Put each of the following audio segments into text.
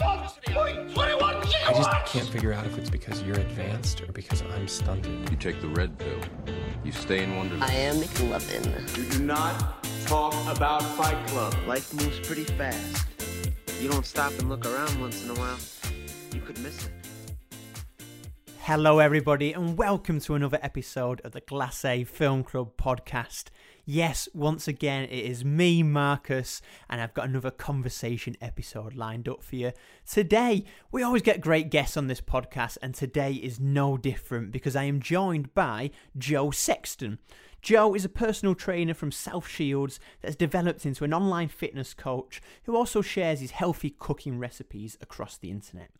I just can't figure out if it's because you're advanced or because I'm stunted. You take the red pill. You stay in Wonderland. I am McLovin. You do not talk about Fight Club. Life moves pretty fast. You don't stop and look around once in a while, you could miss it. Hello, everybody, and welcome to another episode of the Glacé Film Club podcast. Yes, once again, it is me, Marcus, and I've got another conversation episode lined up for you. Today, we always get great guests on this podcast, and today is no different because I am joined by Joe Sexton. Joe is a personal trainer from South Shields that has developed into an online fitness coach who also shares his healthy cooking recipes across the internet.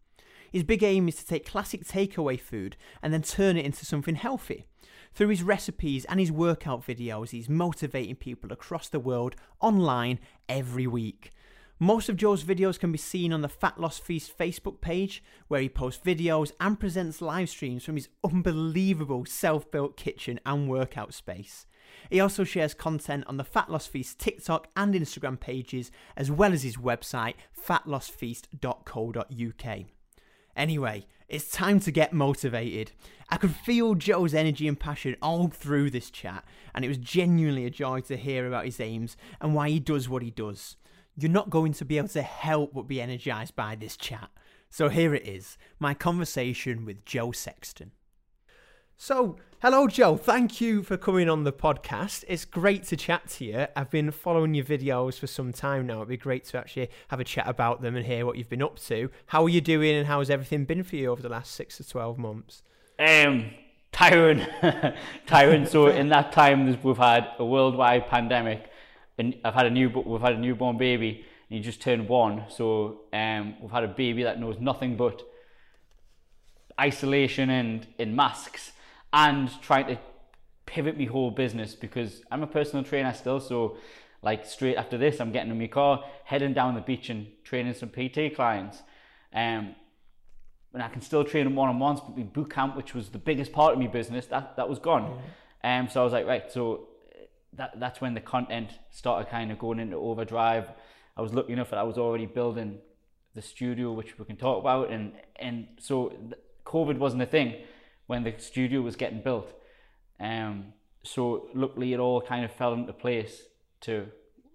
His big aim is to take classic takeaway food and then turn it into something healthy. Through his recipes and his workout videos, he's motivating people across the world online every week. Most of Joe's videos can be seen on the Fat Loss Feast Facebook page, where he posts videos and presents live streams from his unbelievable self built kitchen and workout space. He also shares content on the Fat Loss Feast TikTok and Instagram pages, as well as his website, fatlossfeast.co.uk. Anyway, it's time to get motivated. I could feel Joe's energy and passion all through this chat, and it was genuinely a joy to hear about his aims and why he does what he does. You're not going to be able to help but be energized by this chat. So here it is my conversation with Joe Sexton. So, hello, Joe. Thank you for coming on the podcast. It's great to chat to you. I've been following your videos for some time now. It'd be great to actually have a chat about them and hear what you've been up to. How are you doing, and how has everything been for you over the last six to 12 months? Um, Tyrone, Tyrone. So in that time, we've had a worldwide pandemic, and I've had a new, we've had a newborn baby, and he just turned one. So um, we've had a baby that knows nothing but isolation and in masks, and trying to pivot my whole business because I'm a personal trainer still. So like straight after this, I'm getting in my car, heading down the beach and training some PT clients. Um, and I can still train them one on ones, but my boot camp, which was the biggest part of my business, that that was gone. Um, so I was like, right, so that that's when the content started kind of going into overdrive. I was lucky enough that I was already building the studio, which we can talk about, and and so COVID wasn't a thing when the studio was getting built. Um, so luckily it all kind of fell into place to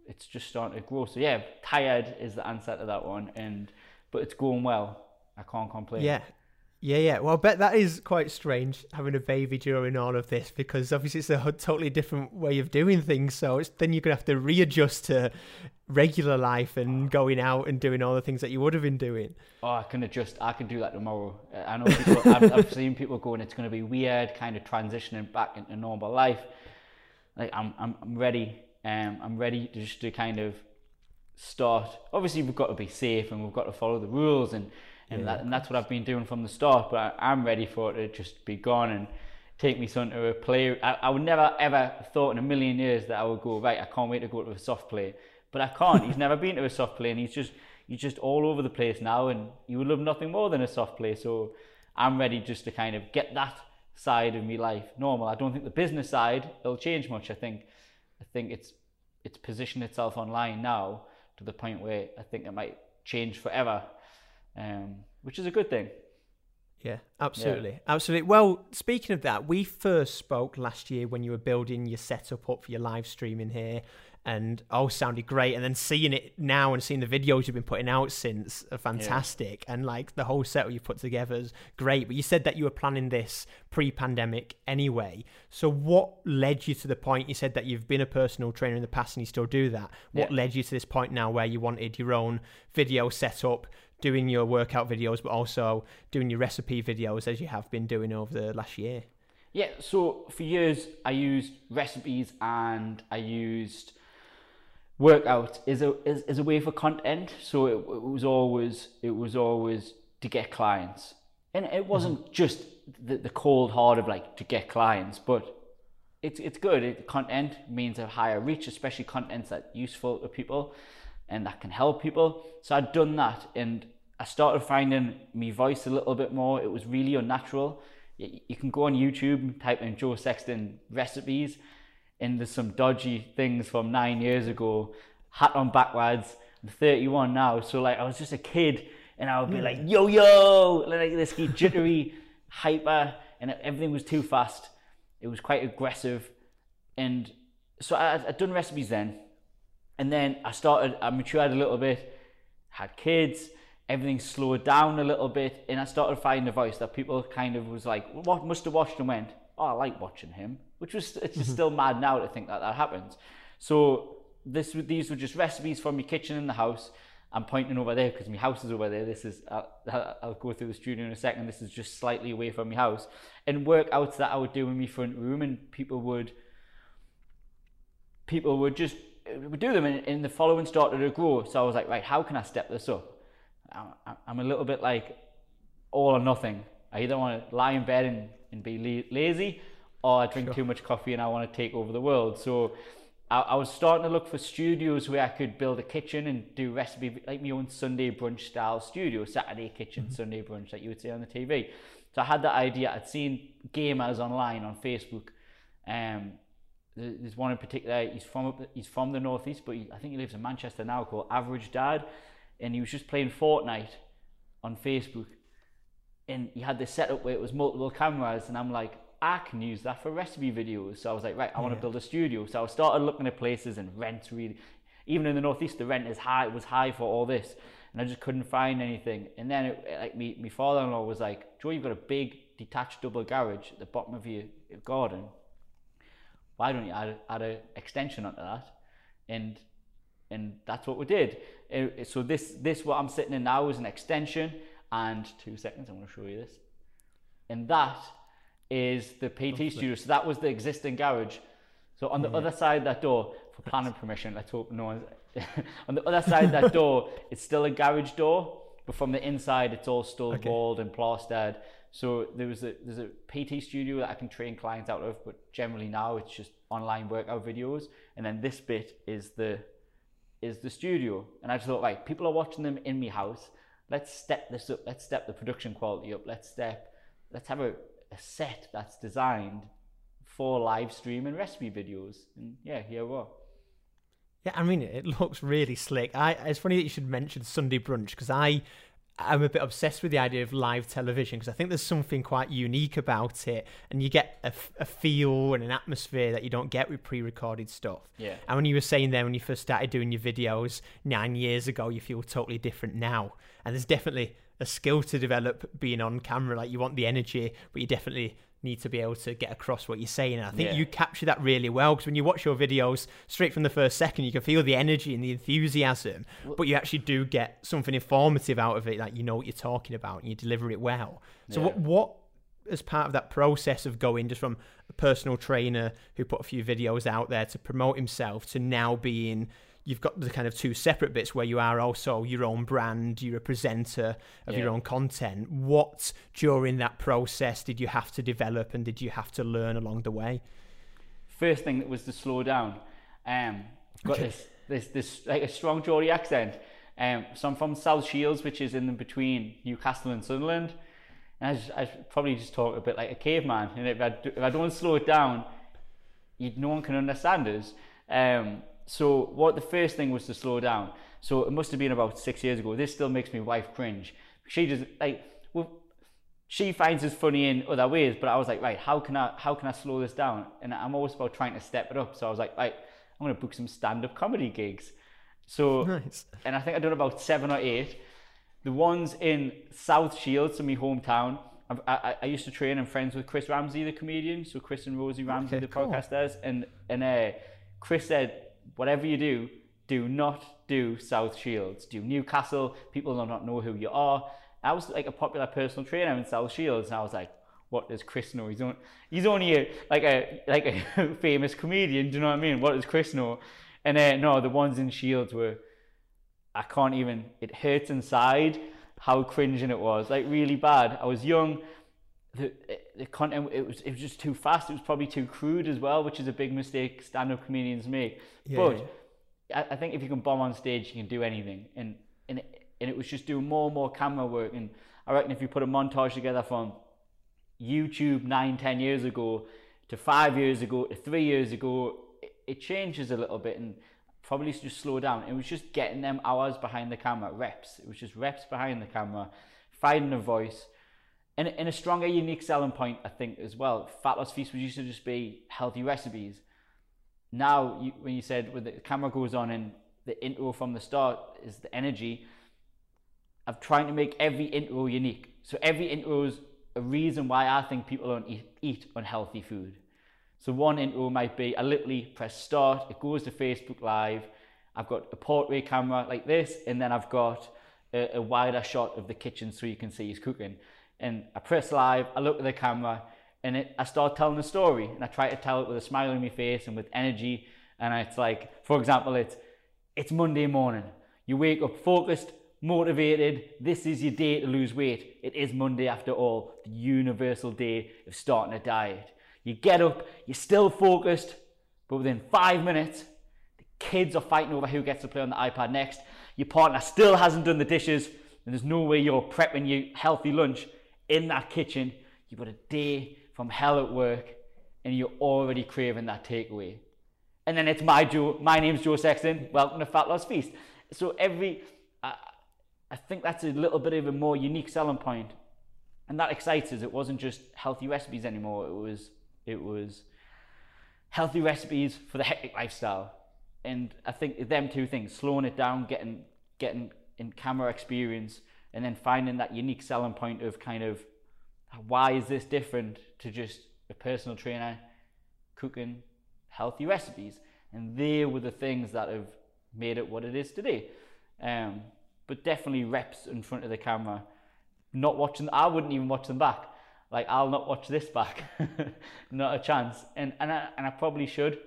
it's just starting to grow. So yeah, tired is the answer to that one, and but it's going well. I can't complain. Yeah. Yeah, yeah. Well, I bet that is quite strange having a baby during all of this because obviously it's a totally different way of doing things. So it's, then you're going to have to readjust to regular life and going out and doing all the things that you would have been doing. Oh, I can adjust. I can do that tomorrow. I know people. I've, I've seen people going. It's going to be weird, kind of transitioning back into normal life. Like I'm, I'm, I'm ready. Um, I'm ready to just to kind of start. Obviously, we've got to be safe and we've got to follow the rules, and and, Yeah, that, and that's what I've been doing from the start. But I, I'm ready for it to just be gone and take me son to a play. I, I would never ever thought in a million years that I would go right. I can't wait to go to a soft play, but I can't. he's never been to a soft play, and he's just he's just all over the place now, and you would love nothing more than a soft play. So I'm ready just to kind of get that side of me life normal. I don't think the business side will change much. I think I think it's it's positioned itself online now to the point where I think it might change forever, um, which is a good thing. Yeah, absolutely. Absolutely. Well, speaking of that, we first spoke last year when you were building your setup up for your live streaming here and oh, all sounded great. And then seeing it now and seeing the videos you've been putting out since are fantastic. And like the whole setup you put together is great. But you said that you were planning this pre-pandemic anyway. So what led you to the point you said that you've been a personal trainer in the past and you still do that. What Yeah. led you to this point now where you wanted your own video setup doing your workout videos but also doing your recipe videos as you have been doing over the last year? Yeah, so for years I used recipes and I used workout is a as, as a way for content. So it, it was always it was always to get clients, and it wasn't mm-hmm. just the, the cold hard of like to get clients, but it's it's good. It, content means a higher reach, especially contents that useful to people and that can help people. So I'd done that, and I started finding me voice a little bit more. It was really unnatural. You, you can go on YouTube type in Joe Sexton recipes, and there's some dodgy things from nine years ago. Hat on backwards. I'm 31 now, so like I was just a kid and I would be hmm. like, yo, yo, like this jittery, hyper, and everything was too fast. It was quite aggressive. And so I, I'd done recipes then. And then I started, I matured a little bit, had kids, everything slowed down a little bit, and I started finding a voice that people kind of was like, what must have watched and went, oh, I like watching him, which was it's just mm-hmm. still mad now to think that that happens. So this these were just recipes from my kitchen in the house. I'm pointing over there because my house is over there. This is I'll, I'll go through the studio in a second. This is just slightly away from my house, and workouts that I would do in my front room, and people would people would just would do them, and, and the following started to grow. So I was like, right, how can I step this up? I, I'm a little bit like all or nothing. I either want to lie in bed and, and be lazy, or I drink sure. too much coffee and I want to take over the world. So I, I, was starting to look for studios where I could build a kitchen and do recipe like my own Sunday brunch style studio, Saturday kitchen, mm-hmm. Sunday brunch like you would see on the TV. So I had that idea. I'd seen gamers online on Facebook. Um, there's one in particular. He's from he's from the northeast, but he, I think he lives in Manchester now. Called Average Dad, and he was just playing Fortnite on Facebook. And he had this setup where it was multiple cameras, and I'm like, I can use that for recipe videos. So I was like, right, I want to build a studio. So I started looking at places and rent really, even in the northeast, the rent is high. It was high for all this, and I just couldn't find anything. And then it, like me, my father-in-law was like, Joe, you've got a big detached double garage at the bottom of your, your garden. Why don't you add, add an extension onto that? And and that's what we did. It, so this this what I'm sitting in now is an extension. And two seconds, I'm going to show you this. And that is the PT studio. So that was the existing garage. So on the yeah. other side of that door, for planning permission, let's hope no one's on the other side of that door, it's still a garage door, but from the inside, it's all still okay. walled and plastered. So there was a there's a PT studio that I can train clients out of, but generally now it's just online workout videos. And then this bit is the is the studio. And I just thought, right, people are watching them in my house. Let's step this up. Let's step the production quality up. Let's step. Let's have a a set that's designed for live stream and recipe videos. And yeah, here we are. Yeah, I mean, it looks really slick. I, it's funny that you should mention Sunday brunch because I I'm a bit obsessed with the idea of live television because I think there's something quite unique about it, and you get a, a, feel and an atmosphere that you don't get with pre-recorded stuff. Yeah. And when you were saying there when you first started doing your videos nine years ago, you feel totally different now, and there's definitely a skill to develop being on camera. Like you want the energy, but you definitely need to be able to get across what you're saying. And I think yeah. you capture that really well because when you watch your videos straight from the first second, you can feel the energy and the enthusiasm, but you actually do get something informative out of it. Like you know what you're talking about and you deliver it well. So yeah. what what as part of that process of going just from a personal trainer who put a few videos out there to promote himself to now being you've got the kind of two separate bits where you are also your own brand, you're a presenter of yeah. your own content. What during that process did you have to develop and did you have to learn along the way? First thing that was to slow down. Um, got okay. this this this like a strong Geordie accent. Um, so I'm from South Shields, which is in between Newcastle and Sunderland. And I, just, I probably just talk a bit like a caveman. And if I, if I don't slow it down, you, no one can understand us. Um, so what the first thing was to slow down. So it must have been about six years ago. This still makes my wife cringe. She just like well, she finds us funny in other ways, but I was like, right, how can I how can I slow this down? And I'm always about trying to step it up. So I was like, right, I'm gonna book some stand-up comedy gigs. So nice. and I think I've done about seven or eight. The ones in South Shields, so my hometown. I, I, I, used to train and friends with Chris Ramsey, the comedian. So Chris and Rosie Ramsey, okay, the cool. podcasters, and and uh, Chris said whatever you do, do not do South Shields. Do Newcastle. People do not know who you are. I was like a popular personal trainer in South Shields, and I was like, what does Chris know? He's, he's only a, like a like a famous comedian. Do you know what I mean? What does Chris know? And uh, no, the ones in Shields were, I can't even. It hurts inside how cringing it was. Like really bad. I was young. The, the content it was it was just too fast. It was probably too crude as well, which is a big mistake stand-up comedians make. Yeah, but. I, I think if you can bomb on stage, you can do anything. And and it, and it was just doing more and more camera work. And I reckon if you put a montage together from YouTube nine, ten years ago to five years ago to three years ago, it, it changes a little bit. And probably just slow down. It was just getting them hours behind the camera, reps. It was just reps behind the camera, finding a voice. And, and a stronger, unique selling point, I think, as well. Fat Loss Feast was used to just be healthy recipes. Now, you, when you said when the camera goes on and the intro from the start is the energy, of trying to make every intro unique. So every intro is a reason why I think people don't eat, eat unhealthy food. So one intro might be I literally press start, it goes to Facebook Live. I've got a portrait camera like this, and then I've got a, a wider shot of the kitchen so you can see he's cooking. And I press live, I look at the camera, and it, I start telling the story. And I try to tell it with a smile on my face and with energy. And it's like, for example, it's it's Monday morning. You wake up focused, motivated. This is your day to lose weight. It is Monday after all, the universal day of starting a diet. You get up, you're still focused, but within five minutes, the kids are fighting over who gets to play on the iPad next. Your partner still hasn't done the dishes, and there's no way you're prepping your healthy lunch in that kitchen. You've got a day from hell at work, and you're already craving that takeaway. And then it's my Joe, my name's Joe Sexton. Welcome to Fat Loss Feast. So every, I, I think that's a little bit of a more unique selling point, and that excites us. It wasn't just healthy recipes anymore. It was it was healthy recipes for the hectic lifestyle. And I think them two things, slowing it down, getting getting in camera experience, and then finding that unique selling point of kind of why is this different to just a personal trainer cooking healthy recipes. And they were the things that have made it what it is today. Um, but definitely reps in front of the camera. Not watching, I wouldn't even watch them back. Like I'll not watch this back, not a chance. And and I, and I probably should.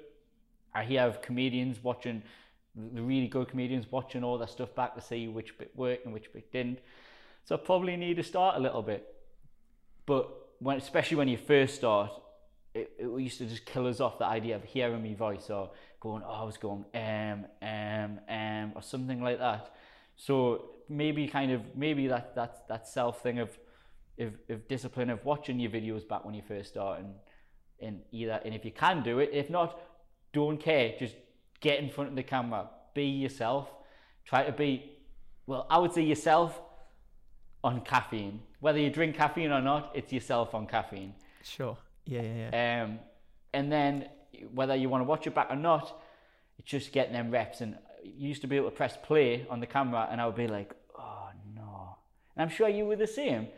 I hear of comedians watching, the really good comedians watching all their stuff back to see which bit worked and which bit didn't. So I probably need to start a little bit. But when, especially when you first start, it, it used to just kill us off the idea of hearing my voice or going, oh, I was going um um um or something like that. So maybe kind of maybe that that that self thing of of, of discipline of watching your videos back when you first start and and either and if you can do it if not don't care just get in front of the camera. Be yourself. Try to be well i would say yourself on caffeine. Whether you drink caffeine or not it's yourself on caffeine. Sure. Yeah, yeah, yeah. um, and then whether you want to watch it back or not it's just getting them reps. And you used to be able to press play on the camera and i would be like oh no. And i'm sure you were the same.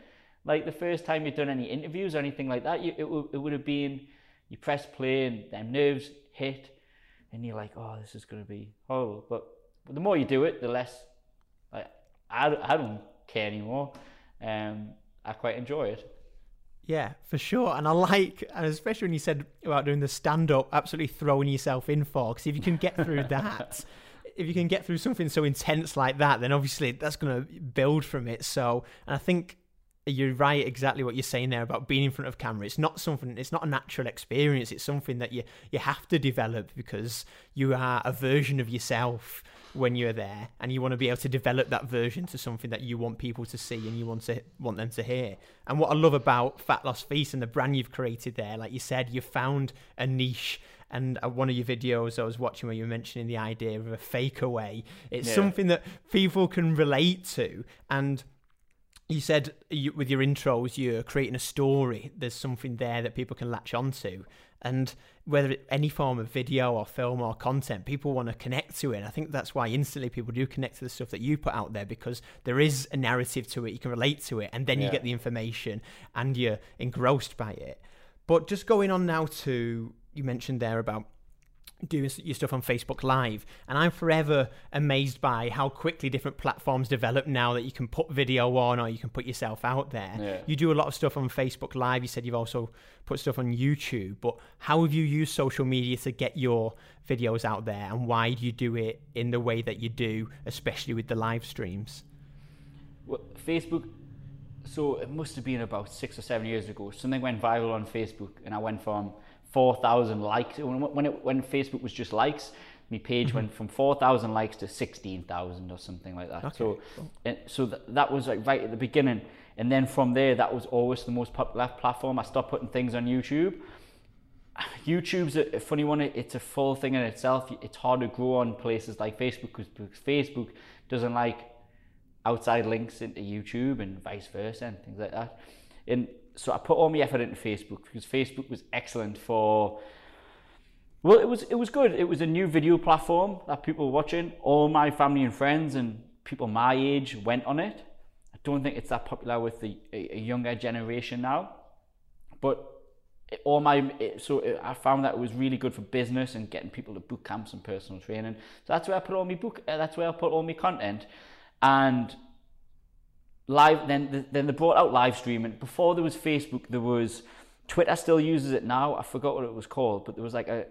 Like the first time you'd done any interviews or anything like that, you, it, w- it would have been you press play and them nerves hit, and you're like, oh, this is going to be horrible. But, the more you do it, the less like I, I don't care anymore. Um, I quite enjoy it. Yeah, for sure. And I like, and especially when you said about doing the stand up, absolutely throwing yourself in for, because if you can get through that, if you can get through something so intense like that, then obviously that's going to build from it. So, and I think you're right exactly what you're saying there about being in front of camera it's not something it's not a natural experience it's something that you you have to develop because you are a version of yourself when you're there and you want to be able to develop that version to something that you want people to see and you want to want them to hear and what i love about fat loss feast and the brand you've created there like you said you found a niche and uh, one of your videos I was watching where you were mentioning the idea of a fake away. It's Yeah. something that people can relate to, and you said you, with your intros you're creating a story. There's something there that people can latch onto. And whether it, any form of video or film or content people want to connect to it. And i think that's why instantly people do connect to the stuff that you put out there because there is a narrative to it. You can relate to it and then you get the information and you're engrossed by it. But just going on now to you mentioned there about doing your stuff on Facebook Live, and I'm forever amazed by how quickly different platforms develop now that you can put video on or you can put yourself out there. Yeah. You do a lot of stuff on Facebook Live. You said you've also put stuff on YouTube, but how have you used social media to get your videos out there, and why do you do it in the way that you do, especially with the live streams? Well, Facebook. So it must have been about six or seven years ago. Something went viral on Facebook, and I went from four thousand likes when when, it, when Facebook was just likes. My page mm-hmm. went from four thousand likes to sixteen thousand or something like that. So, and so th- that was like right at the beginning, and then from there, that was always the most popular platform. I stopped putting things on YouTube, YouTube's a, funny one. It- It's a full thing in itself. It's hard to grow on places like Facebook because because Facebook doesn't like outside links into YouTube and vice versa and things like that. And so I put all my effort into Facebook because Facebook was excellent for. Well, it was it was good. It was a new video platform that people were watching. All my family and friends and people my age went on it. I don't think it's that popular with the a, a younger generation now, but it, all my it, so it, I found that it was really good for business and getting people to boot camps and personal training. So that's where I put all my book. Uh, that's where I put all my content, and live. Then then they brought out live streaming. Before there was Facebook, there was Twitter. Still uses it now. I forgot what it was called, but there was like a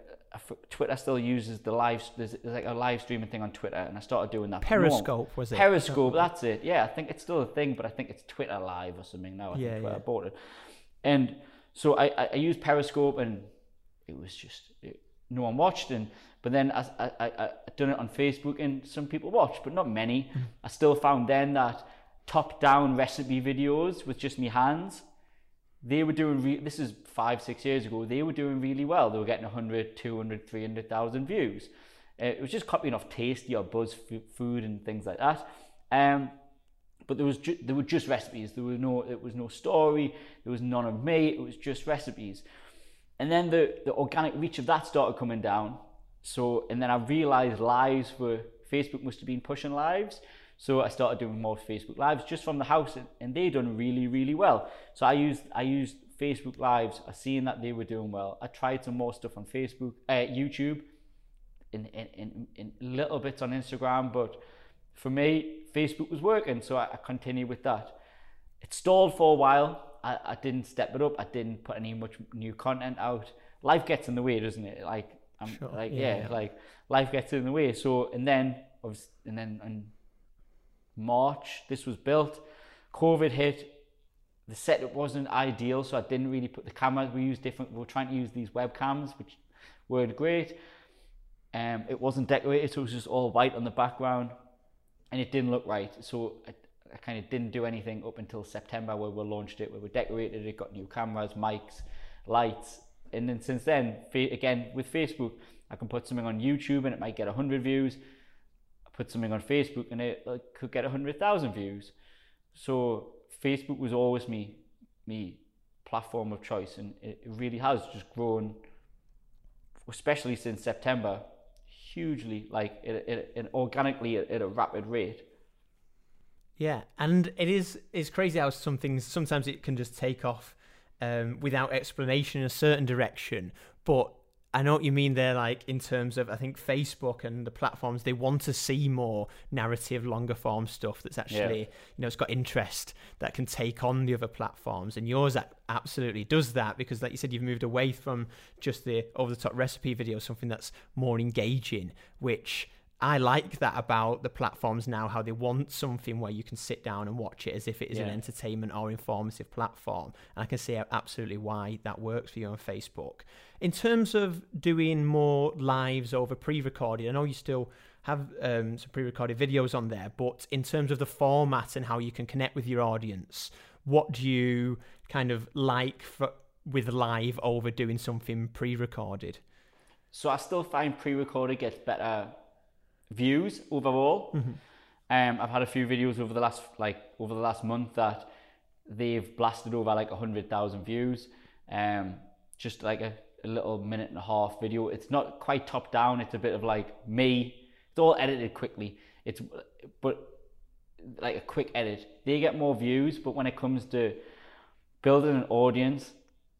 Twitter still uses the live. There's, there's like a live streaming thing on Twitter, and I started doing that. Periscope, was it? Periscope, that's it. Yeah, I think it's still a thing, but I think it's Twitter Live or something now. I Yeah, think where yeah. I bought it. And so I, I, I used Periscope, and it was just it, no one watched. And but then I, I, I, I done it on Facebook, and some people watched, but not many. Mm. I still found then that top-down recipe videos with just me hands. They were doing this is five six years ago they were doing really well. They were getting 100 200 300,000 views. Uh, it was just copying off tasty or buzz f- food and things like that. Um but there was ju- there were just recipes. There was no it was no story. There was none of me. It was just recipes. And then the the organic reach of that started coming down. So and then I realized lives were Facebook must have been pushing lives so I started doing more Facebook lives just from the house and, and they done really really well so I used I used Facebook lives I seen that they were doing well I tried some more stuff on Facebook uh, YouTube in, in, in, in little bits on Instagram but for me Facebook was working so I, I continued with that it stalled for a while. I, I didn't step it up. I didn't put any much new content out. Life gets in the way, doesn't it? Like I'm Sure, like yeah, yeah, like life gets in the way. So and then and then in March this was built. COVID hit. The setup wasn't ideal, so I didn't really put the cameras. We used different. We were trying to use these webcams, which weren't great. Um, it wasn't decorated, so it was just all white on the background, and it didn't look right. So I, I kind of didn't do anything up until September, where we launched it, where we decorated it, got new cameras, mics, lights, and then since then, again with Facebook, I can put something on YouTube and it might get hundred views. Put something on Facebook and it like, could get hundred thousand views. So Facebook was always me, me platform of choice, and it, it really has just grown, especially since September, hugely, like it, it, it organically at, at a rapid rate. Yeah, and it is it's crazy how some things sometimes it can just take off um, without explanation in a certain direction. But I know what you mean there, like in terms of I think Facebook and the platforms they want to see more narrative, longer form stuff that's actually you know it's got interest that can take on the other platforms, and yours absolutely does that because, like you said, you've moved away from just the over the top recipe video, something that's more engaging, which I like that about the platforms now, how they want something where you can sit down and watch it as if it is an entertainment or informative platform. And I can see absolutely why that works for you on Facebook. In terms of doing more lives over pre recorded, I know you still have um, some pre recorded videos on there, but in terms of the format and how you can connect with your audience, what do you kind of like for, with live over doing something pre recorded? So I still find pre-recorded gets better views overall. Um, I've had a few videos over the last like over the last month that they've blasted over like a hundred thousand views. Um, just like a, a little minute and a half video. It's not quite top down. It's a bit of like me. It's all edited quickly. It's but like a quick edit. They get more views, but when it comes to building an audience,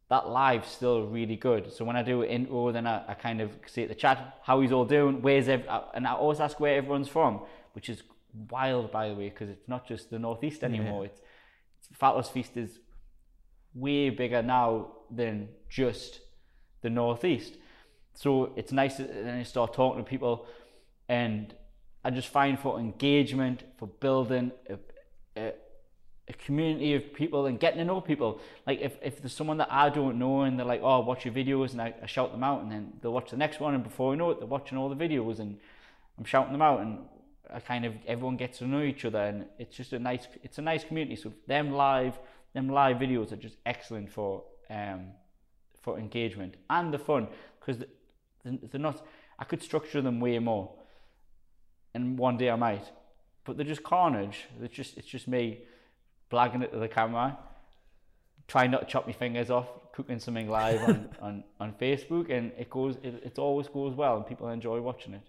that live's still really good. So when I do an intro, then I, I kind of see the chat how he's all doing, where's ev- uh, and I always ask where everyone's from, which is wild by the way, because it's not just the northeast anymore. It's, it's Fat Loss Feast is way bigger now than just the northeast. So it's nice that then you start talking to people, and I just find for engagement, for building a, a, a community of people and getting to know people. Like if, if there's someone that I don't know and they're like, oh, watch your videos, and I, I shout them out, and then they'll watch the next one, and before you know it, they're watching all the videos, and I'm shouting them out, and I kind of everyone gets to know each other, and it's just a nice, it's a nice community. So them live, them live videos are just excellent for um for engagement and the fun because they're not. I could structure them way more, and one day I might, but they're just carnage. They're just it's just me blagging it to the camera, trying not to chop my fingers off, cooking something live on, on, on Facebook, and it goes it, it always goes well, and people enjoy watching it.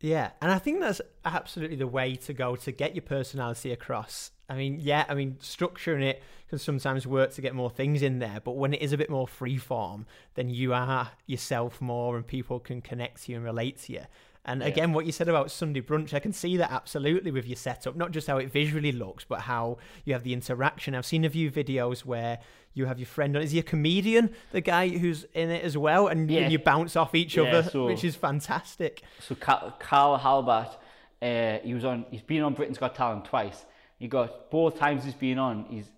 Yeah, and I think that's absolutely the way to go to get your personality across. I mean, yeah, I mean, structuring it can sometimes work to get more things in there, but when it is a bit more freeform, then you are yourself more and people can connect to you and relate to you. And yeah. again, what you said about Sunday brunch, I can see that absolutely with your setup, not just how it visually looks, but how you have the interaction. I've seen a few videos where you have your friend on. Is he a comedian, the guy who's in it as well? And, yeah. and you bounce off each yeah, other, so, which is fantastic. So Carl Halbert, uh, he was on. He's been on Britain's Got Talent twice. He got both times he's been on. He's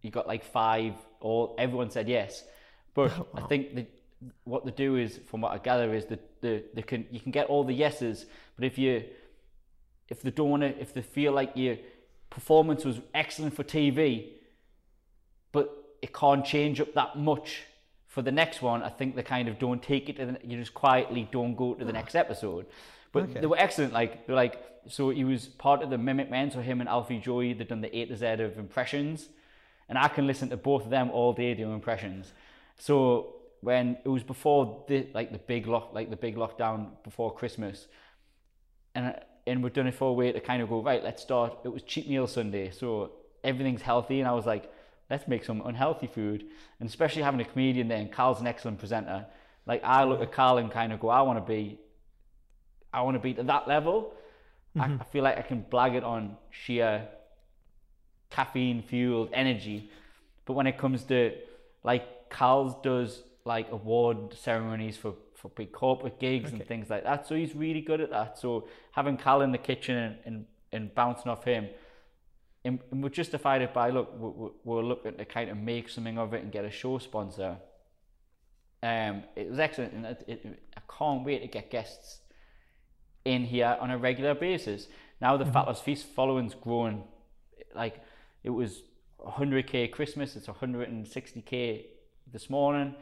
he got like five. All everyone said yes, but oh, wow. I think the what they do is, from what I gather, is that the they can you can get all the yeses, but if you if they don't want to, if they feel like your performance was excellent for TV, but it can't change up that much for the next one, I think they kind of don't take it. To the, you just quietly don't go to the next ah. episode. But okay. they were excellent. Like they're like so he was part of the Mimic Men. So him and Alfie Joey, they've done the A to Z of impressions, and I can listen to both of them all day doing impressions. So when it was before the like the big lock like the big lockdown before Christmas, and and we'd done it for a way to kind of go right. Let's start. It was cheap meal Sunday, so everything's healthy, and I was like, let's make some unhealthy food, and especially having a comedian there. And Carl's an excellent presenter. Like I look at Carl and kind of go, I want to be, I want to be to that level. Mm-hmm. I, I feel like I can blag it on sheer caffeine fueled energy, but when it comes to like Carl's does like award ceremonies for, for big corporate gigs okay. and things like that. So he's really good at that. So having Cal in the kitchen and, and, and bouncing off him, and, and we justified it by look, we're, we're looking to kind of make something of it and get a show sponsor. Um, it was excellent, and it, it, I can't wait to get guests in here on a regular basis. Now the mm-hmm. Fat Loss Feast following's growing, like it was 100k Christmas, it's 160k this morning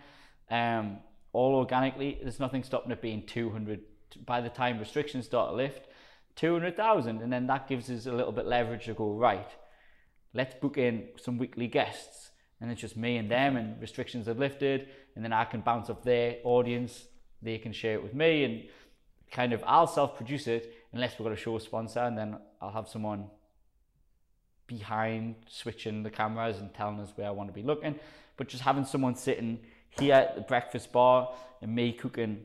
um, all organically. There's nothing stopping it being 200 by the time restrictions start to lift. 200,000, and then that gives us a little bit leverage to go right. Let's book in some weekly guests, and it's just me and them, and restrictions are lifted, and then I can bounce off their audience. They can share it with me, and kind of I'll self-produce it unless we've got a show sponsor, and then I'll have someone behind switching the cameras and telling us where I want to be looking. But just having someone sitting here at the breakfast bar and me cooking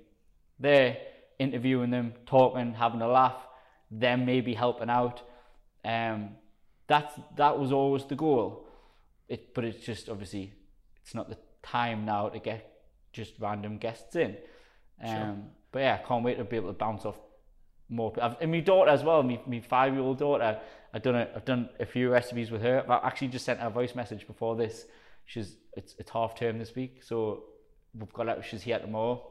there, interviewing them, talking, having a laugh, them maybe helping out. Um, that's that was always the goal. It, but it's just obviously it's not the time now to get just random guests in. Um, sure. But yeah, I can't wait to be able to bounce off more. I've, and my daughter as well, my, my five year old daughter. I've done a, I've done a few recipes with her. I've actually just sent her a voice message before this she's it's it's half term this week, so we've got out. She's here tomorrow.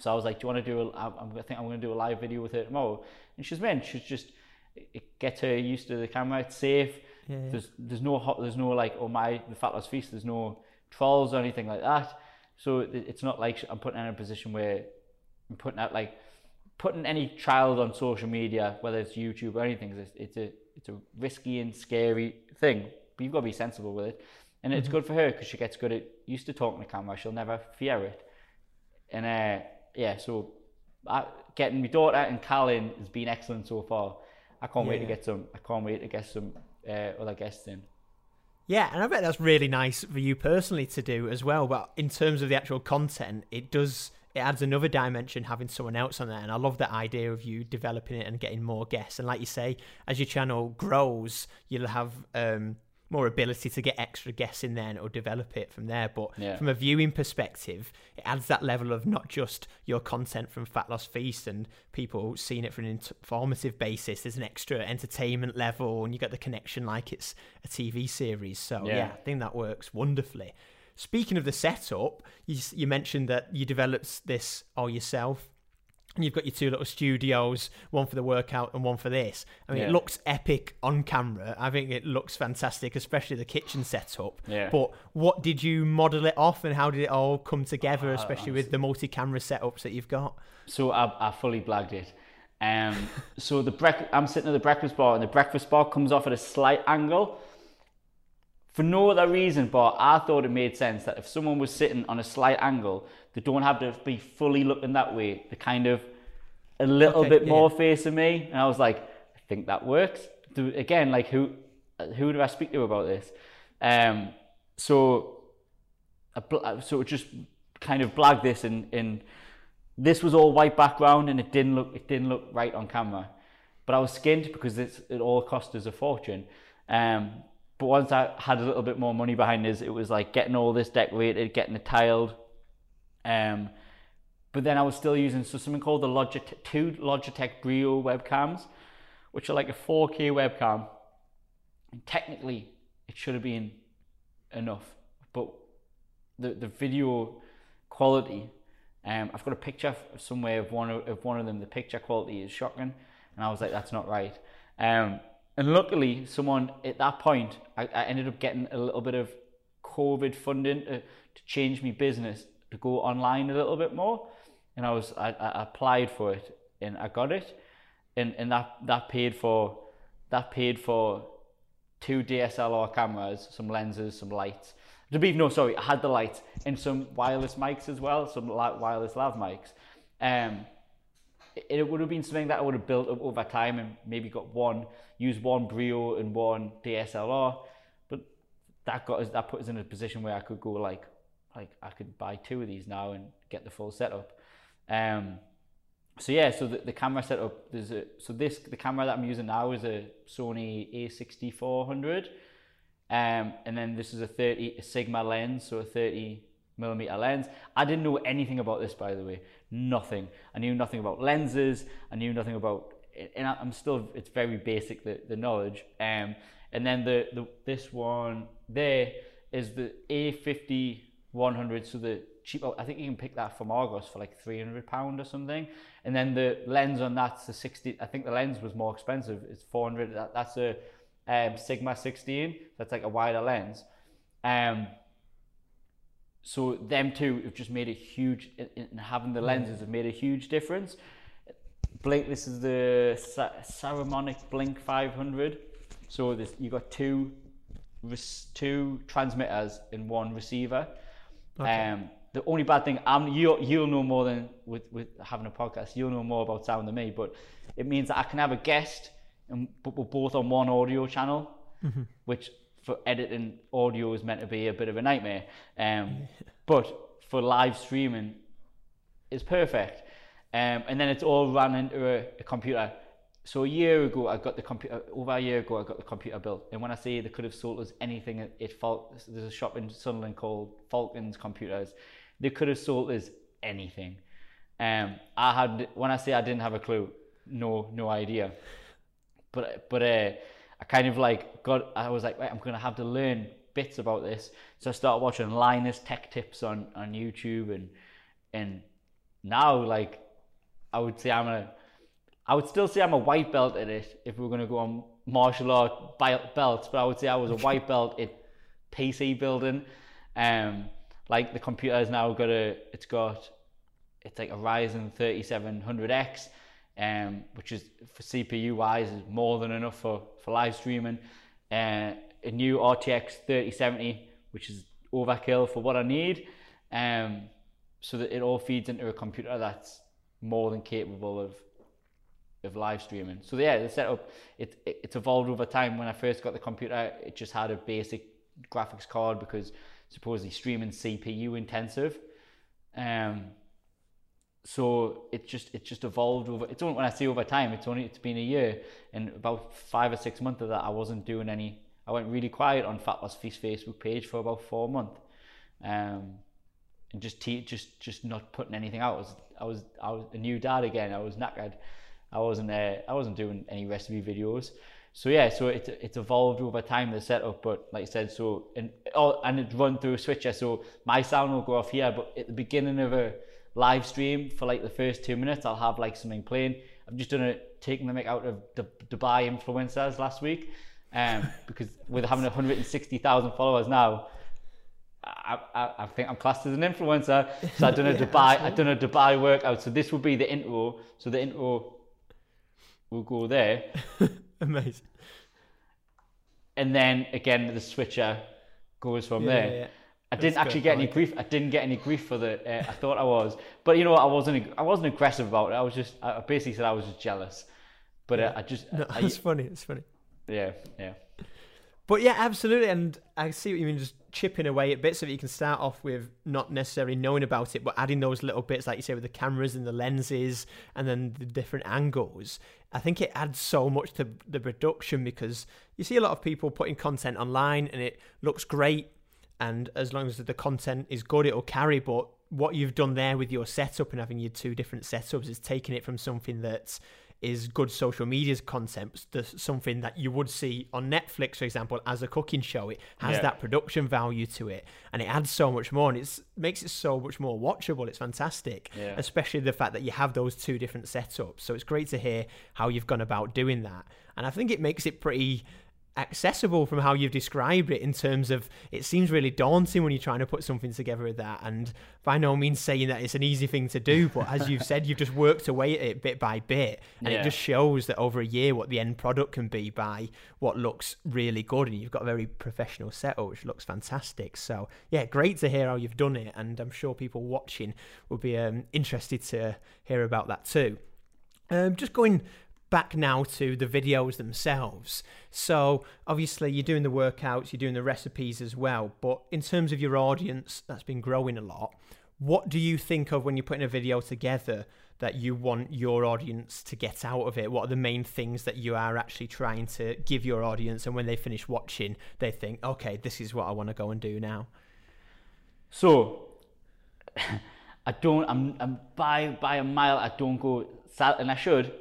So I was like, "Do you want to do a? I'm, I think I'm going to do a live video with her tomorrow." And she's meant she's just it gets her used to the camera. It's safe. Yeah, yeah. There's there's no hot. There's no like oh my the fat loss feast. There's no trolls or anything like that. So it, it's not like I'm putting her in a position where I'm putting out like putting any child on social media, whether it's YouTube or anything. It's, it's a it's a risky and scary thing. But you've got to be sensible with it and it's mm-hmm. good for her because she gets good at used to talking to camera. She'll never fear it, and uh, yeah, so I, getting my daughter and Callan has been excellent so far. I can't yeah. wait to get some. I can't wait to get some uh, other guests in. Yeah, and I bet that's really nice for you personally to do as well. But in terms of the actual content, it does it adds another dimension having someone else on there. And I love that idea of you developing it and getting more guests. And like you say, as your channel grows, you'll have um, more ability to get extra guests in there and it'll develop it from there. But yeah. from a viewing perspective, it adds that level of not just your content from Fat Loss Feast and people seeing it from an informative basis. There's an extra entertainment level and you get the connection like it's a TV series. So yeah, yeah I think that works wonderfully. Speaking of the setup, you, you mentioned that you developed this all yourself. And you've got your two little studios, one for the workout and one for this. I mean, it looks epic on camera. I think it looks fantastic, especially the kitchen setup. Yeah. But what did you model it off, and how did it all come together, Uh, especially with the multi-camera setups that you've got? So I, I fully blagged it. Um, so the break, I'm sitting at the breakfast bar, and the breakfast bar comes off at a slight angle. For no other reason, but I thought it made sense that if someone was sitting on a slight angle, they don't have to be fully looking that way. They kind of a little Okay, bit yeah. more facing me, and I was like, I think that works. Again, like who, who do I speak to about this? Um, so, I bl- so it just kind of blagged this in in this was all white background and it didn't look it didn't look right on camera but i was skinned because it's, it all cost us a fortune um but once i had a little bit more money behind us it was like getting all this decorated getting it tiled um but then i was still using so something called the logitech two logitech brio webcams which are like a 4k webcam and technically it should have been enough but the the video quality um, I've got a picture somewhere of one of, of one of them. The picture quality is shocking, and I was like, "That's not right." Um, and luckily, someone at that point, I, I ended up getting a little bit of COVID funding to, to change my business to go online a little bit more, and I was I, I applied for it and I got it, and and that that paid for that paid for two DSLR cameras, some lenses, some lights. To be no, sorry, I had the lights and some wireless mics as well, some wireless lav mics. Um, it, would have been something that I would have built up over time and maybe got one, used one Brio and one DSLR, but that got us, that put us in a position where I could go like, like I could buy two of these now and get the full setup. Um, so yeah, so the, the camera setup, there's a so this the camera that I'm using now is a Sony A6400, um, and then this is a 30 a Sigma lens, so a 30 millimeter lens. I didn't know anything about this, by the way, nothing. I knew nothing about lenses. I knew nothing about, and I'm still it's very basic the, the knowledge. Um, and then the, the this one there is the A50 100, so the cheap. I think you can pick that from Argos for like 300 pound or something. And then the lens on that's the 60. I think the lens was more expensive. It's 400. That, that's a um, Sigma 16. That's like a wider lens. Um, so them two have just made a huge, in having the lenses have made a huge difference. Blink, this is the Sa- Saramonic Blink 500. So this, you got two, two transmitters in one receiver. Um, the only bad thing, I'm you you'll know more than with with having a podcast. You'll know more about sound than me, but it means that I can have a guest, and but we're both on one audio channel, which for editing audio is meant to be a bit of a nightmare. Um, but for live streaming, is perfect. Um, and then it's all run into a, a computer. So a year ago, I got the computer. Over a year ago, I got the computer built. And when I say they could have sold us anything, it, felt there's a shop in Sunderland called Falcons Computers. They could have sold us anything. Um, I had when I say I didn't have a clue, no, no idea. But but uh, I kind of like got. I was like, I'm gonna have to learn bits about this. So I started watching Linus Tech Tips on on YouTube, and and now like I would say I'm a, I would still say I'm a white belt at it if we were gonna go on martial art belts, but I would say I was a white belt at PC building. Um, like the computer has now got a, it's got, it's like a Ryzen 3700X, um, which is for CPU wise is more than enough for for live streaming. Uh, a new RTX 3070, which is overkill for what I need. Um, so that it all feeds into a computer that's more than capable of of live streaming. So yeah, the setup it, it it's evolved over time. When I first got the computer, it just had a basic graphics card because supposedly streaming CPU intensive. Um, so it just it just evolved over. It's only when I say over time, it's only it's been a year, and about five or six months of that, I wasn't doing any. I went really quiet on Fat Loss Feast Facebook page for about four months, um, and just te- just just not putting anything out. I was I was I was a new dad again. I was knackered. I wasn't uh, I wasn't doing any recipe videos. So yeah, so it it's evolved over time the setup, but like I said, so and oh and it run through a switcher. So my sound will go off here, but at the beginning of a live stream for like the first two minutes. I'll have like something playing. I've just done it, taking the mic out of D- Dubai influencers last week, um, because with having 160,000 followers now, I, I, I think I'm classed as an influencer. So I've done a Yeah, Dubai, I've done a Dubai workout. So this will be the intro. So the intro will go there, Amazing. and then again the switcher goes from Yeah, there. yeah, yeah. I didn't actually good, get any grief. I didn't get any grief for the. Uh, I thought I was, but you know what? I wasn't. I wasn't aggressive about it. I was just. I basically said I was just jealous. But uh, I just. No, I, it's funny. It's funny. yeah, yeah. But yeah, absolutely, and I see what you mean. Just chipping away at bits so that you can start off with not necessarily knowing about it, but adding those little bits, like you say, with the cameras and the lenses, and then the different angles. I think it adds so much to the production because you see a lot of people putting content online, and it looks great, and as long as the content is good, it'll carry. But what you've done there with your setup and having your two different setups is taking it from something that's is good social media's content something that you would see on Netflix, for example, as a cooking show. It has Yeah. that production value to it, and it adds so much more, and it makes it so much more watchable. It's fantastic, Yeah. especially the fact that you have those two different setups. So it's great to hear how you've gone about doing that, and I think it makes it pretty accessible from how you've described it in terms of it seems really daunting when you're trying to put something together with that and by no means saying that it's an easy thing to do but as you've said you've just worked away at it bit by bit and Yeah. it just shows that over a year what the end product can be by what looks really good and you've got a very professional setup which looks fantastic so yeah great to hear how you've done it and i'm sure people watching will be um, interested to hear about that too um, just going back now to the videos themselves. So obviously you're doing the workouts, you're doing the recipes as well. But in terms of your audience, that's been growing a lot. What do you think of when you're putting a video together that you want your audience to get out of it? What are the main things that you are actually trying to give your audience? And when they finish watching, they think, okay, this is what I want to go and do now. So I don't. I'm. I'm by by a mile. I don't go. And I should.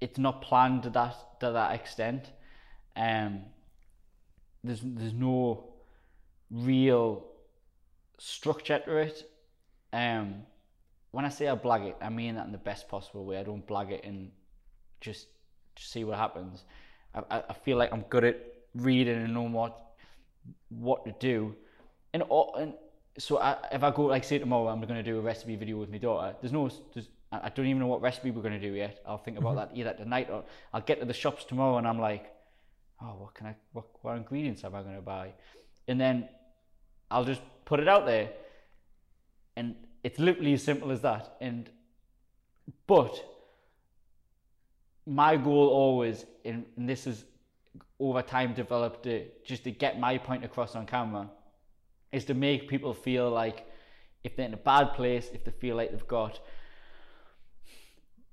It's not planned to that to that extent. Um. There's there's no real structure to it. Um. When I say I blag it, I mean that in the best possible way. I don't blag it and just, just see what happens. I, I, feel like I'm good at reading and knowing what what to do. And, all, and so I, if I go like say tomorrow I'm going to do a recipe video with my daughter, there's no, there's, I don't even know what recipe we're going to do yet. I'll think about mm-hmm. that either tonight or I'll get to the shops tomorrow and I'm like, oh, what can I, what, what ingredients am I going to buy? And then I'll just put it out there, and it's literally as simple as that. And but my goal always, and, and this is over time developed it just to get my point across on camera, is to make people feel like if they're in a bad place, if they feel like they've got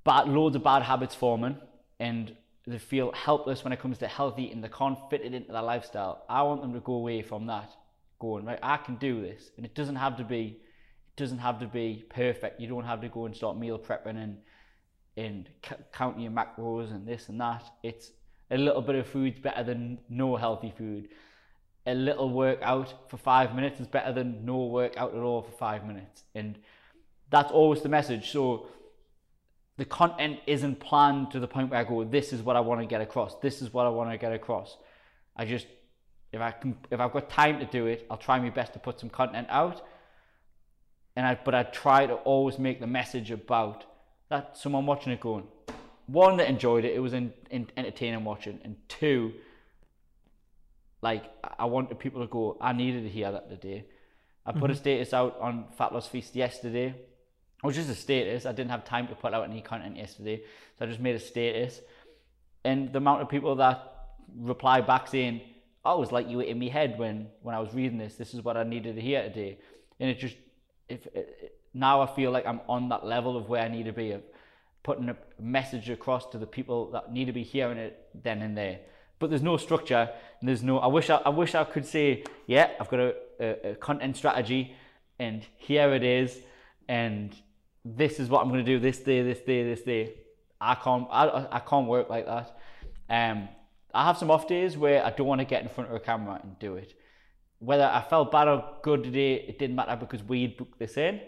bad loads of bad habits forming and they feel helpless when it comes to healthy and they can't fit it into their lifestyle. I want them to go away from that, going right. I can do this, and it doesn't have to be, it doesn't have to be perfect. You don't have to go and start meal prepping and and counting your macros and this and that. It's a little bit of food's better than no healthy food. A little workout for five minutes is better than no workout at all for five minutes, and that's always the message. So the content isn't planned to the point where I go, this is what I want to get across. This is what I want to get across. I just, if I can, if I've got time to do it, I'll try my best to put some content out. And I, but I try to always make the message about that someone watching it going, one that enjoyed it, it was in, in entertaining watching, and two, like I- I wanted people to go, I needed to hear that today. I put a mm-hmm. status out on Fat Loss Feast yesterday. It was just a status. I didn't have time to put out any content yesterday, so I just made a status. And the amount of people that reply back saying, "Oh, it was like you were in my head when when I was reading this. This is what I needed to hear today." And it just, if it, now I feel like I'm on that level of where I need to be, of putting a message across to the people that need to be hearing it then and there. But there's no structure, and there's no. I wish I, I wish I could say, yeah, I've got a, a, a content strategy, and here it is, and this is what I'm going to do this day, this day, this day. I can't, I, I can't work like that. Um, I have some off days where I don't want to get in front of a camera and do it. Whether I felt bad or good today, it didn't matter because we'd booked this in.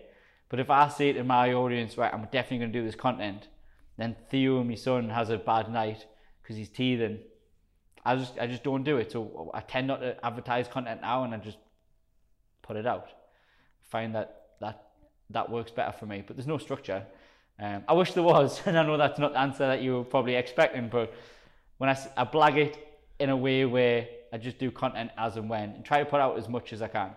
But if I say to my audience, right, I'm definitely going to do this content, then Theo, my son, has a bad night because he's teething. I just I just don't do it. So I tend not to advertise content now, and I just put it out. Find that that that works better for me. But there's no structure. Um, I wish there was, and I know that's not the answer that you were probably expecting. But when I, I blag it in a way where I just do content as and when, and try to put out as much as I can.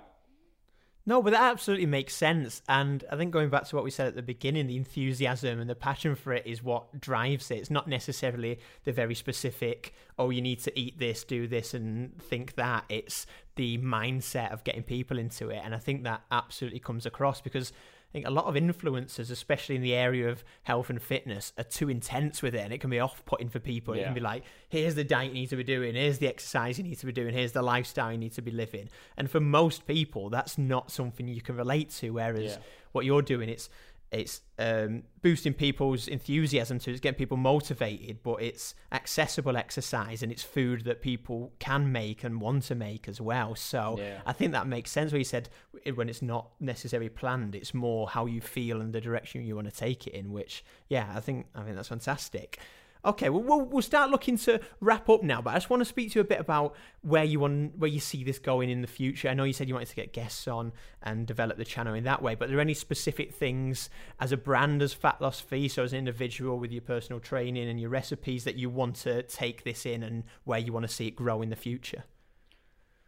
No, but that absolutely makes sense. And I think going back to what we said at the beginning, the enthusiasm and the passion for it is what drives it. It's not necessarily the very specific, oh, you need to eat this, do this, and think that. It's the mindset of getting people into it. And I think that absolutely comes across because I think a lot of influencers, especially in the area of health and fitness, are too intense with it and it can be off putting for people. It can be like, here's the diet you need to be doing, here's the exercise you need to be doing, here's the lifestyle you need to be living. And for most people, that's not something you can relate to. Whereas Yeah. what you're doing, it's it's um, boosting people's enthusiasm to it's getting people motivated, but it's accessible exercise and it's food that people can make and want to make as well. So Yeah. I think that makes sense. Where you said when it's not necessarily planned, it's more how you feel and the direction you want to take it in. Which, yeah, I think I think that's fantastic. Okay, well, we'll we'll start looking to wrap up now, but I just want to speak to you a bit about where you want where you see this going in the future. I know you said you wanted to get guests on and develop the channel in that way, but are there any specific things as a brand, as Fat Loss Feast, so as an individual with your personal training and your recipes that you want to take this in and where you want to see it grow in the future?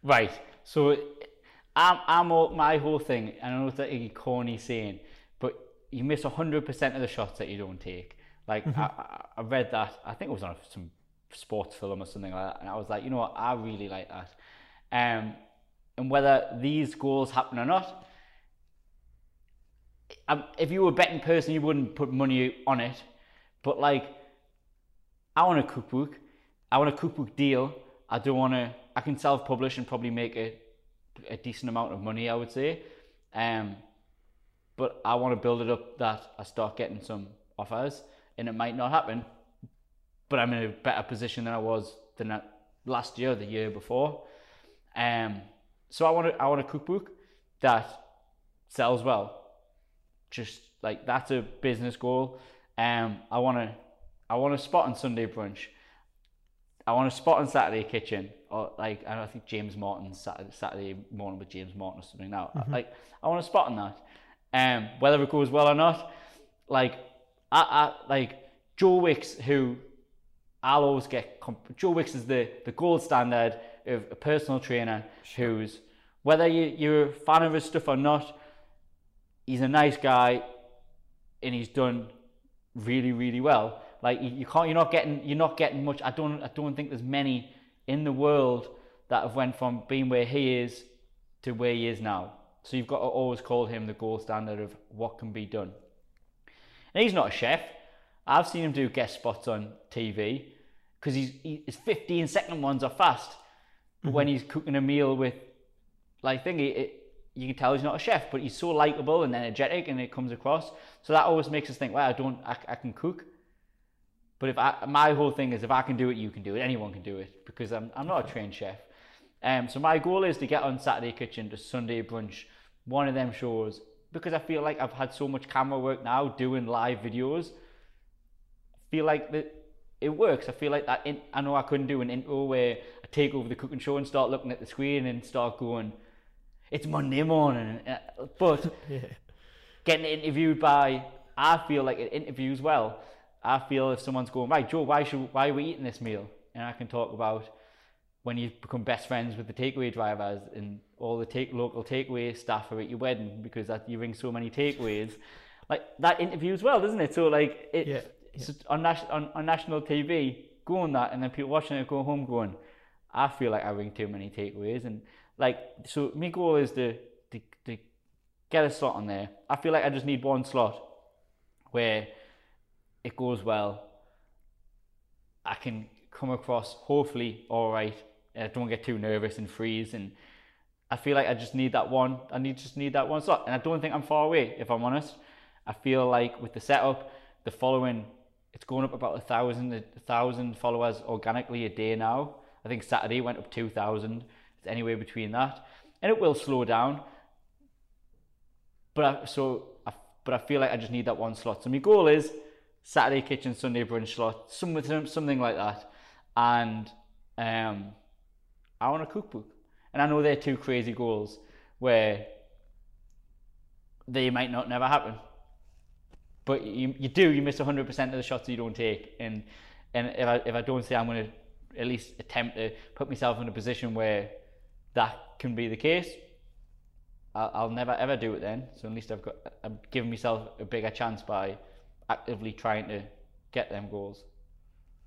Right. So I'm, I'm all, my whole thing, I know it's a corny saying, but you miss 100% of the shots that you don't take. Like, I, I, I read that, I think it was on some sports film or something like that, and I was like, you know what, I really like that. Um, and whether these goals happen or not, um, if you were a betting person, you wouldn't put money on it. But like, I want a cookbook. I want a cookbook deal. I don't want to. I can self-publish and probably make a, a decent amount of money. I would say, um, but I want to build it up that I start getting some offers, and it might not happen. But I'm in a better position than I was than that last year, the year before. Um, so I want a, I want a cookbook that sells well. Just like that's a business goal. Um, I want to I want a spot on Sunday brunch. I want a spot on Saturday kitchen, or like I, know, I think James Martin's Saturday, Saturday morning with James Martin or something. Now, like I want a spot on that. Um, whether it goes well or not, like I, I like Joe Wicks, who I'll always get. Comp- Joe Wicks is the the gold standard of a personal trainer who's whether you, you're a fan of his stuff or not, he's a nice guy, and he's done really really well. Like you, you can't, you're not getting, you're not getting much. I don't, I don't think there's many in the world that have went from being where he is to where he is now. So you've got to always call him the gold standard of what can be done. He's not a chef. I've seen him do guest spots on TV because he's he, his 15 second ones are fast. But when he's cooking a meal with like thingy, it, you can tell he's not a chef, but he's so likable and energetic, and it comes across. So that always makes us think, wow, I don't, I, I can cook. But if I, my whole thing is, if I can do it, you can do it. Anyone can do it because I'm, I'm not a trained chef. Um, so my goal is to get on Saturday Kitchen to Sunday Brunch, one of them shows, because I feel like I've had so much camera work now doing live videos. I feel like that it works. I feel like that. In, I know I couldn't do an intro where I take over the cooking show and start looking at the screen and start going, "It's Monday morning," uh, but getting interviewed by, I feel like it interviews well. I feel if someone's going, right, Joe, why should why are we eating this meal? And I can talk about when you become best friends with the takeaway drivers and all the take local takeaway staff are at your wedding because that you bring so many takeaways. Like that interview as well, doesn't it? So like it Yeah, it's on, nas- on on national TV, going on that, and then people watching it go home going, I feel like I bring too many takeaways, and like so my goal is to to, to get a slot on there. I feel like I just need one slot where it goes well. I can come across hopefully all right. I don't get too nervous and freeze, and I feel like I just need that one. I need just need that one slot, and I don't think I'm far away. If I'm honest, I feel like with the setup, the following, it's going up about a thousand, a thousand followers organically a day now. I think Saturday went up two thousand. It's anywhere between that, and it will slow down. But I, so I, but I feel like I just need that one slot. So my goal is Saturday kitchen, Sunday brunch slot, something something like that, and um, I want a cookbook. And I know they're two crazy goals where they might not never happen. But you, you do, you miss 100% of the shots you don't take. And and if I, if I don't say I'm going to at least attempt to put myself in a position where that can be the case, I'll, I'll never ever do it then. So at least I've got, I'm giving myself a bigger chance by actively trying to get them goals.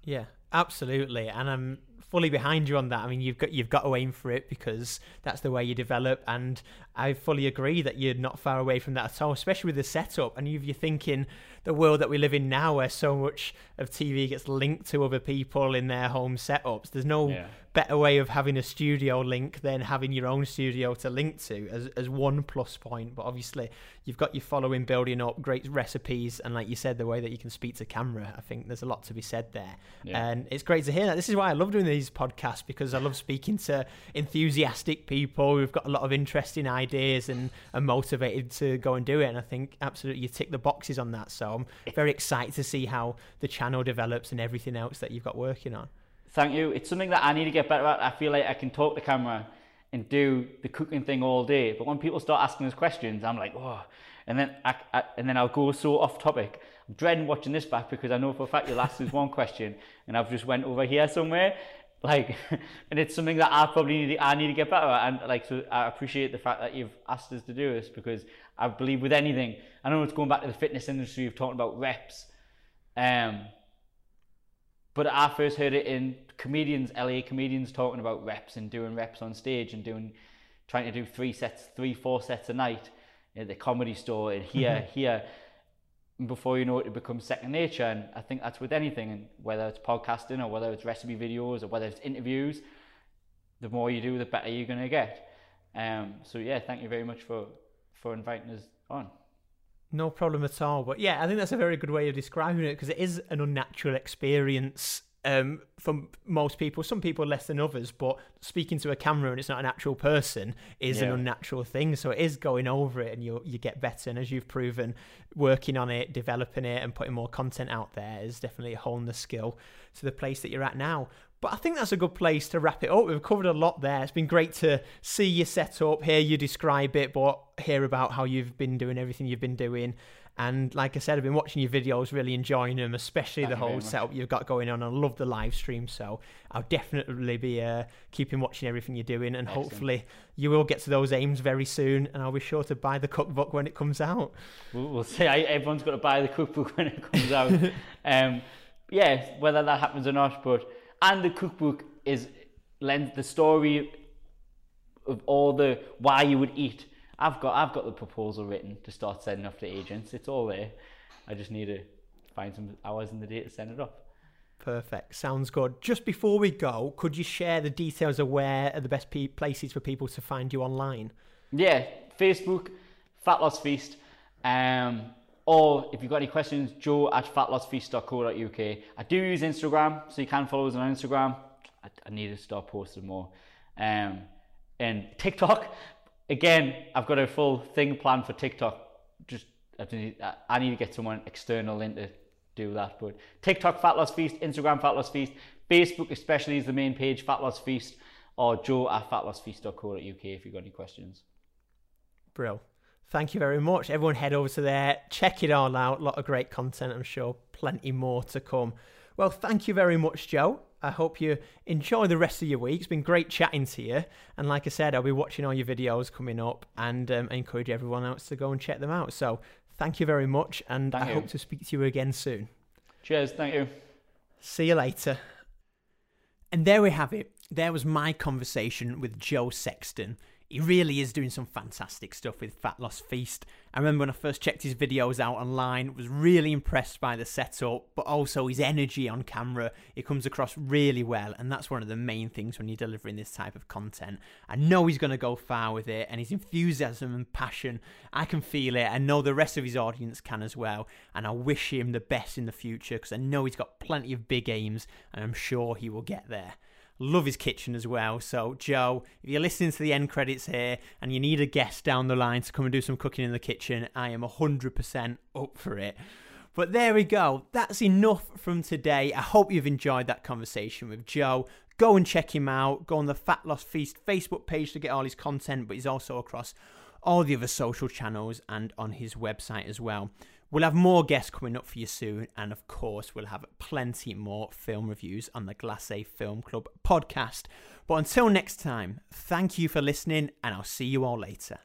Yeah, absolutely, and I'm fully behind you on that. I mean, you've got you've got to aim for it because that's the way you develop, and I fully agree that you're not far away from that at all, especially with the setup. And you're thinking the world that we live in now, where so much of TV gets linked to other people in their home setups, there's no Yeah. Better way of having a studio link than having your own studio to link to as, as one plus point. But obviously, you've got your following building up, great recipes, and like you said, the way that you can speak to camera. I think there's a lot to be said there. Yeah. And it's great to hear that. This is why I love doing these podcasts because I love speaking to enthusiastic people who've got a lot of interesting ideas and are motivated to go and do it. And I think absolutely you tick the boxes on that. So I'm very excited to see how the channel develops and everything else that you've got working on. Thank you. It's something that I need to get better at. I feel like I can talk to camera and do the cooking thing all day, but when people start asking us questions, I'm like, oh, and then I, I, and then I'll go so off topic. I'm dreading watching this back because I know for a fact you'll ask us one question, and I've just went over here somewhere, like, and it's something that I probably need. To, I need to get better at, and like, so I appreciate the fact that you've asked us to do this because I believe with anything, I know it's going back to the fitness industry. You've talked about reps, um, but I first heard it in comedians, LA comedians talking about reps and doing reps on stage and doing, trying to do three sets, three, four sets a night at the comedy store and here, here. And before you know it, it becomes second nature. And I think that's with anything, and whether it's podcasting or whether it's recipe videos or whether it's interviews, the more you do, the better you're to get. Um, so yeah, thank you very much for, for inviting us on. No problem at all. But yeah, I think that's a very good way of describing it because it is an unnatural experience um, for most people. Some people less than others, but speaking to a camera and it's not an actual person is an unnatural thing. So it is going over it and you you get better. And as you've proven, working on it, developing it, and putting more content out there is definitely honing the skill to the place that you're at now. But I think that's a good place to wrap it up. We've covered a lot there. It's been great to see you set up, hear you describe it, but hear about how you've been doing everything you've been doing. And like I said, I've been watching your videos, really enjoying them, especially Thank the whole setup you've got going on. I love the live stream, so I'll definitely be uh, keeping watching everything you're doing, and Excellent. hopefully you will get to those aims very soon. And I'll be sure to buy the cookbook when it comes out. We'll, we'll see. I, everyone's got to buy the cookbook when it comes out. um, yeah, whether that happens or not, but and the cookbook is lends the story of all the why you would eat. I've got I've got the proposal written to start sending off to agents. It's all there. I just need to find some hours in the day to send it off. Perfect. Sounds good. Just before we go, could you share the details of where are the best pe- places for people to find you online? Yeah, Facebook, Fat Loss Feast. Um, or if you've got any questions, joe at fatlossfeast.co.uk. I do use Instagram, so you can follow us on Instagram. I, I need to start posting more. Um, and TikTok, again, I've got a full thing planned for TikTok. Just I need, I- need to get someone external in to do that. But TikTok, Fat Loss Feast, Instagram, Fat Loss Feast, Facebook especially is the main page, Fat Loss Feast, or joe at fatlossfeast.co.uk if you've got any questions. Brill. Thank you very much. Everyone head over to there, check it all out. A lot of great content, I'm sure. Plenty more to come. Well, thank you very much, Joe. I hope you enjoy the rest of your week. It's been great chatting to you. And like I said, I'll be watching all your videos coming up and um, I encourage everyone else to go and check them out. So thank you very much. And Thank I you. hope to speak to you again soon. Cheers, thank you. See you later. And there we have it. There was my conversation with Joe Sexton. He really is doing some fantastic stuff with Fat Loss Feast. I remember when I first checked his videos out online, was really impressed by the setup, but also his energy on camera. It comes across really well, and that's one of the main things when you're delivering this type of content. I know he's going to go far with it, and his enthusiasm and passion, I can feel it. I know the rest of his audience can as well, and I wish him the best in the future because I know he's got plenty of big aims, and I'm sure he will get there. Love his kitchen as well. So, Joe, if you're listening to the end credits here and you need a guest down the line to come and do some cooking in the kitchen, I am 100% up for it. But there we go. That's enough from today. I hope you've enjoyed that conversation with Joe. Go and check him out. Go on the Fat Loss Feast Facebook page to get all his content, but he's also across all the other social channels and on his website as well. We'll have more guests coming up for you soon, and of course, we'll have plenty more film reviews on the Glacé Film Club podcast. But until next time, thank you for listening, and I'll see you all later.